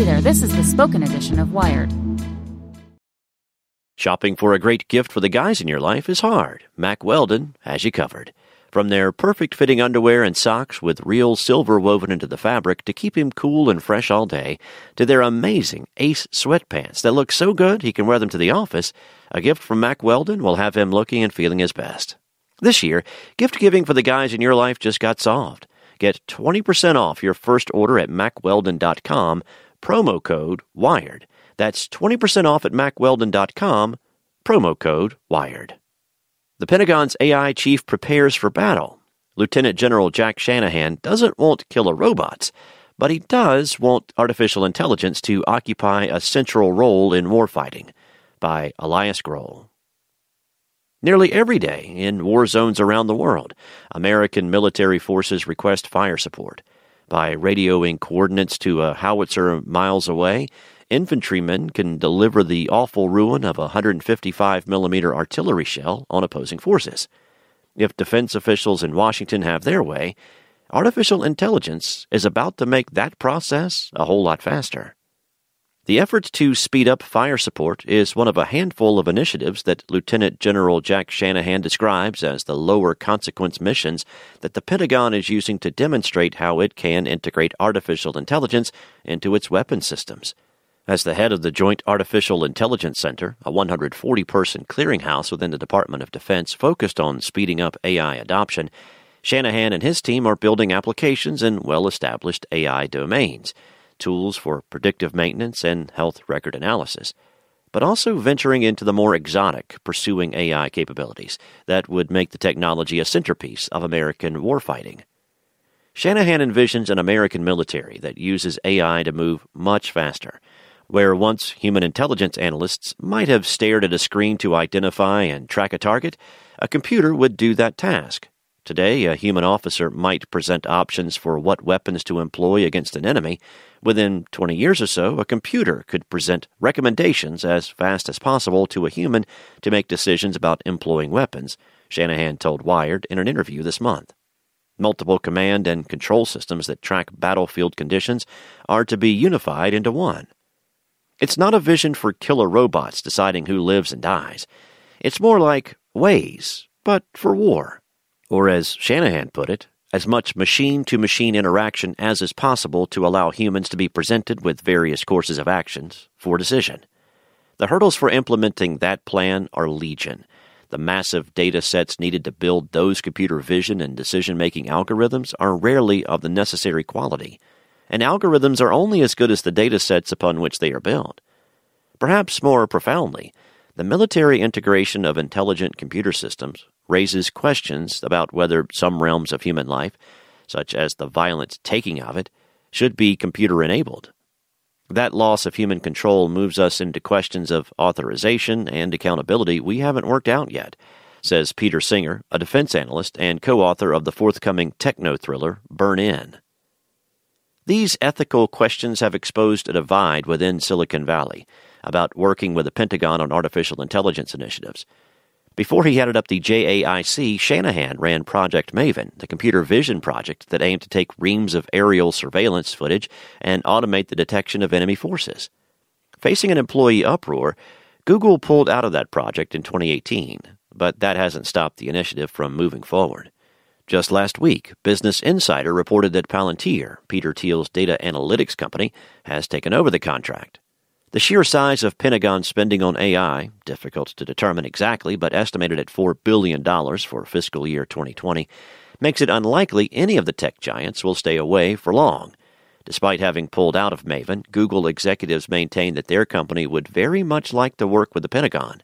Hey there, this is the spoken edition of Wired. Shopping for a great gift for the guys in your life is hard. Mack Weldon has you covered. From their perfect fitting underwear and socks with real silver woven into the fabric to keep him cool and fresh all day, to their amazing Ace sweatpants that look so good he can wear them to the office, a gift from Mack Weldon will have him looking and feeling his best. This year, gift giving for the guys in your life just got solved. Get 20% off your first order at mackweldon.com, promo code WIRED. That's 20% off at mackweldon.com, promo code WIRED. The Pentagon's AI chief prepares for battle. Lieutenant General Jack Shanahan doesn't want killer robots, but he does want artificial intelligence to occupy a central role in warfighting. By Elias Groll. Nearly every day in war zones around the world, American military forces request fire support. By radioing coordinates to a howitzer miles away, infantrymen can deliver the awful ruin of a 155 millimeter artillery shell on opposing forces. If defense officials in Washington have their way, artificial intelligence is about to make that process a whole lot faster. The effort to speed up fire support is one of a handful of initiatives that Lieutenant General Jack Shanahan describes as the lower consequence missions that the Pentagon is using to demonstrate how it can integrate artificial intelligence into its weapon systems. As the head of the Joint Artificial Intelligence Center, a 140 person clearinghouse within the Department of Defense focused on speeding up AI adoption, Shanahan and his team are building applications in well established AI domains tools for predictive maintenance and health record analysis, but also venturing into the more exotic, pursuing AI capabilities that would make the technology a centerpiece of American warfighting. Shanahan envisions an American military that uses AI to move much faster. Where once human intelligence analysts might have stared at a screen to identify and track a target, a computer would do that task. Today, a human officer might present options for what weapons to employ against an enemy, Within 20 years or so, a computer could present recommendations as fast as possible to a human to make decisions about employing weapons, Shanahan told Wired in an interview this month. Multiple command and control systems that track battlefield conditions are to be unified into one. It's not a vision for killer robots deciding who lives and dies. It's more like Waze, but for war. Or as Shanahan put it, as much machine to machine interaction as is possible to allow humans to be presented with various courses of actions for decision. The hurdles for implementing that plan are legion. The massive data sets needed to build those computer vision and decision making algorithms are rarely of the necessary quality, and algorithms are only as good as the data sets upon which they are built. Perhaps more profoundly, the military integration of intelligent computer systems raises questions about whether some realms of human life, such as the violent taking of it, should be computer enabled. That loss of human control moves us into questions of authorization and accountability we haven't worked out yet, says Peter Singer, a defense analyst and co author of the forthcoming techno thriller Burn In. These ethical questions have exposed a divide within Silicon Valley about working with the Pentagon on artificial intelligence initiatives. Before he headed up the JAIC, Shanahan ran Project Maven, the computer vision project that aimed to take reams of aerial surveillance footage and automate the detection of enemy forces. Facing an employee uproar, Google pulled out of that project in 2018, but that hasn't stopped the initiative from moving forward. Just last week, Business Insider reported that Palantir, Peter Thiel's data analytics company, has taken over the contract. The sheer size of Pentagon spending on AI, difficult to determine exactly, but estimated at $4 billion for fiscal year 2020, makes it unlikely any of the tech giants will stay away for long. Despite having pulled out of Maven, Google executives maintain that their company would very much like to work with the Pentagon.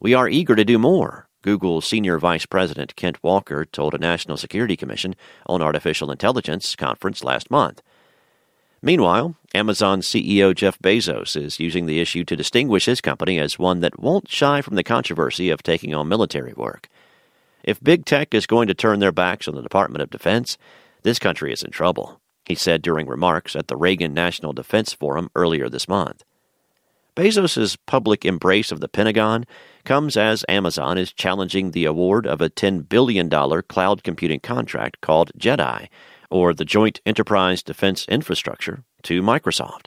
We are eager to do more, Google's senior vice president Kent Walker told a National Security Commission on Artificial Intelligence conference last month. Meanwhile, Amazon CEO Jeff Bezos is using the issue to distinguish his company as one that won't shy from the controversy of taking on military work. If big tech is going to turn their backs on the Department of Defense, this country is in trouble, he said during remarks at the Reagan National Defense Forum earlier this month. Bezos' public embrace of the Pentagon comes as Amazon is challenging the award of a $10 billion cloud computing contract called JEDI or the Joint Enterprise Defense Infrastructure, to Microsoft.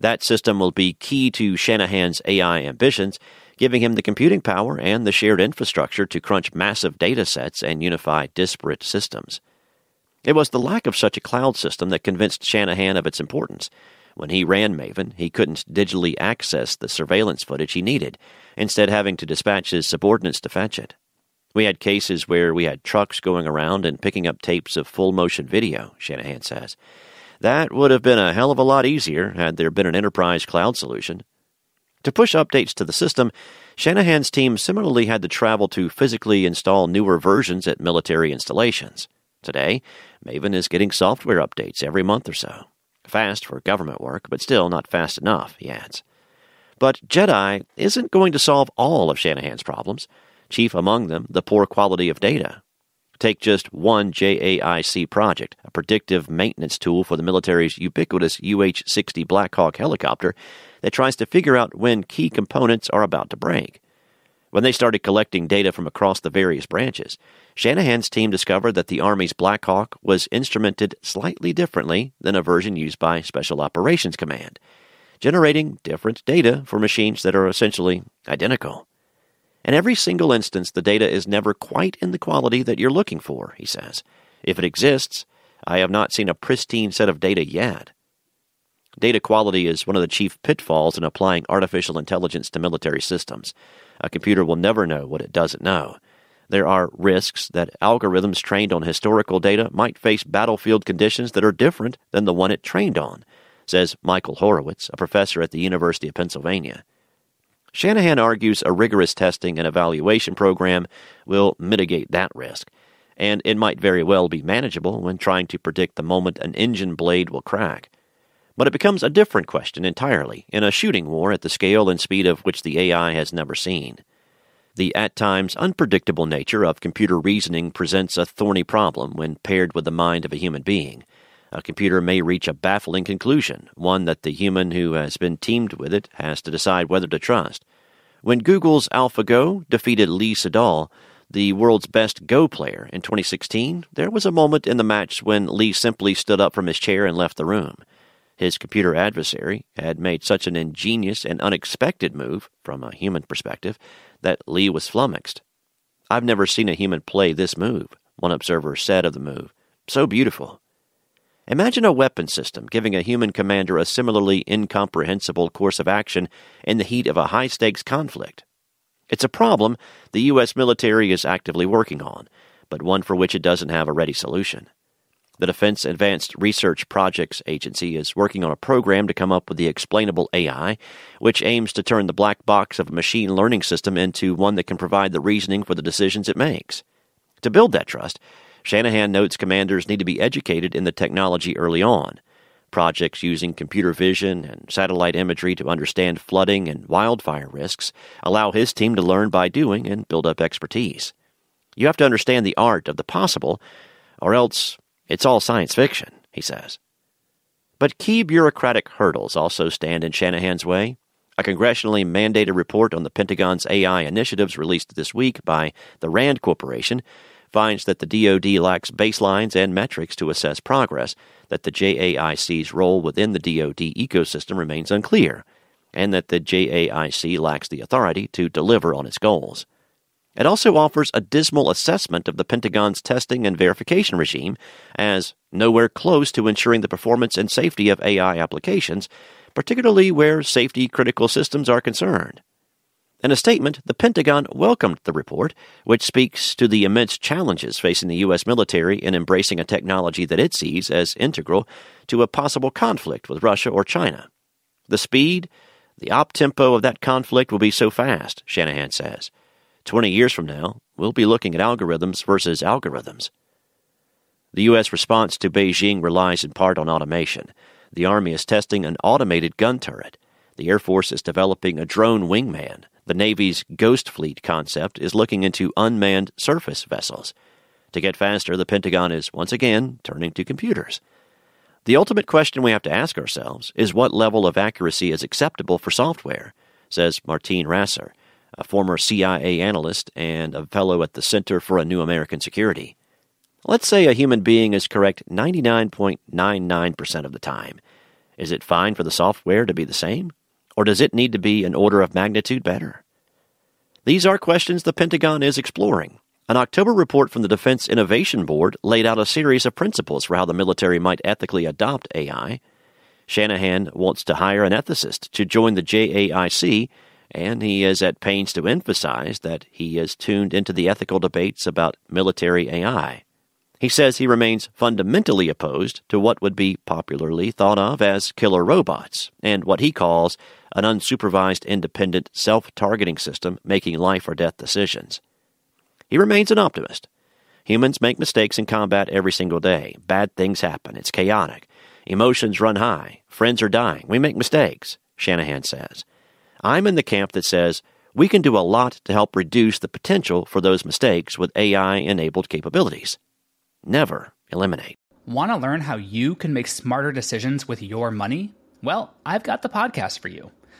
That system will be key to Shanahan's AI ambitions, giving him the computing power and the shared infrastructure to crunch massive data sets and unify disparate systems. It was the lack of such a cloud system that convinced Shanahan of its importance. When he ran Maven, he couldn't digitally access the surveillance footage he needed, instead having to dispatch his subordinates to fetch it. We had cases where we had trucks going around and picking up tapes of full motion video, Shanahan says. That would have been a hell of a lot easier had there been an enterprise cloud solution. To push updates to the system, Shanahan's team similarly had to travel to physically install newer versions at military installations. Today, Maven is getting software updates every month or so. Fast for government work, but still not fast enough, he adds. But JEDI isn't going to solve all of Shanahan's problems chief among them the poor quality of data. Take just one JAIC project, a predictive maintenance tool for the military's ubiquitous UH 60 Black Hawk helicopter that tries to figure out when key components are about to break. When they started collecting data from across the various branches, Shanahan's team discovered that the Army's Black Hawk was instrumented slightly differently than a version used by Special Operations Command, generating different data for machines that are essentially identical. In every single instance, the data is never quite in the quality that you're looking for, he says. If it exists, I have not seen a pristine set of data yet. Data quality is one of the chief pitfalls in applying artificial intelligence to military systems. A computer will never know what it doesn't know. There are risks that algorithms trained on historical data might face battlefield conditions that are different than the one it trained on, says Michael Horowitz, a professor at the University of Pennsylvania. Shanahan argues a rigorous testing and evaluation program will mitigate that risk, and it might very well be manageable when trying to predict the moment an engine blade will crack. But it becomes a different question entirely in a shooting war at the scale and speed of which the AI has never seen. The at times unpredictable nature of computer reasoning presents a thorny problem when paired with the mind of a human being a computer may reach a baffling conclusion, one that the human who has been teamed with it has to decide whether to trust. When Google's AlphaGo defeated Lee Sedol, the world's best Go player, in 2016, there was a moment in the match when Lee simply stood up from his chair and left the room. His computer adversary had made such an ingenious and unexpected move, from a human perspective, that Lee was flummoxed. I've never seen a human play this move, one observer said of the move. So beautiful. Imagine a weapon system giving a human commander a similarly incomprehensible course of action in the heat of a high stakes conflict. It's a problem the U.S. military is actively working on, but one for which it doesn't have a ready solution. The Defense Advanced Research Projects Agency is working on a program to come up with the explainable AI, which aims to turn the black box of a machine learning system into one that can provide the reasoning for the decisions it makes. To build that trust, Shanahan notes commanders need to be educated in the technology early on. Projects using computer vision and satellite imagery to understand flooding and wildfire risks allow his team to learn by doing and build up expertise. You have to understand the art of the possible, or else it's all science fiction, he says. But key bureaucratic hurdles also stand in Shanahan's way. A congressionally mandated report on the Pentagon's AI initiatives released this week by the RAND Corporation finds that the DoD lacks baselines and metrics to assess progress, that the JAIC's role within the DoD ecosystem remains unclear, and that the JAIC lacks the authority to deliver on its goals. It also offers a dismal assessment of the Pentagon's testing and verification regime as nowhere close to ensuring the performance and safety of AI applications, particularly where safety critical systems are concerned. In a statement, the Pentagon welcomed the report, which speaks to the immense challenges facing the U.S. military in embracing a technology that it sees as integral to a possible conflict with Russia or China. The speed, the op tempo of that conflict will be so fast, Shanahan says. 20 years from now, we'll be looking at algorithms versus algorithms. The U.S. response to Beijing relies in part on automation. The Army is testing an automated gun turret. The Air Force is developing a drone wingman. The Navy's Ghost Fleet concept is looking into unmanned surface vessels. To get faster, the Pentagon is once again turning to computers. The ultimate question we have to ask ourselves is what level of accuracy is acceptable for software, says Martijn Rasser, a former CIA analyst and a fellow at the Center for a New American Security. Let's say a human being is correct 99.99% of the time. Is it fine for the software to be the same? Or does it need to be an order of magnitude better? These are questions the Pentagon is exploring. An October report from the Defense Innovation Board laid out a series of principles for how the military might ethically adopt AI. Shanahan wants to hire an ethicist to join the JAIC, and he is at pains to emphasize that he is tuned into the ethical debates about military AI. He says he remains fundamentally opposed to what would be popularly thought of as killer robots and what he calls an unsupervised independent self targeting system making life or death decisions. He remains an optimist. Humans make mistakes in combat every single day. Bad things happen. It's chaotic. Emotions run high. Friends are dying. We make mistakes, Shanahan says. I'm in the camp that says we can do a lot to help reduce the potential for those mistakes with AI enabled capabilities never eliminate. Want to learn how you can make smarter decisions with your money? Well, I've got the podcast for you.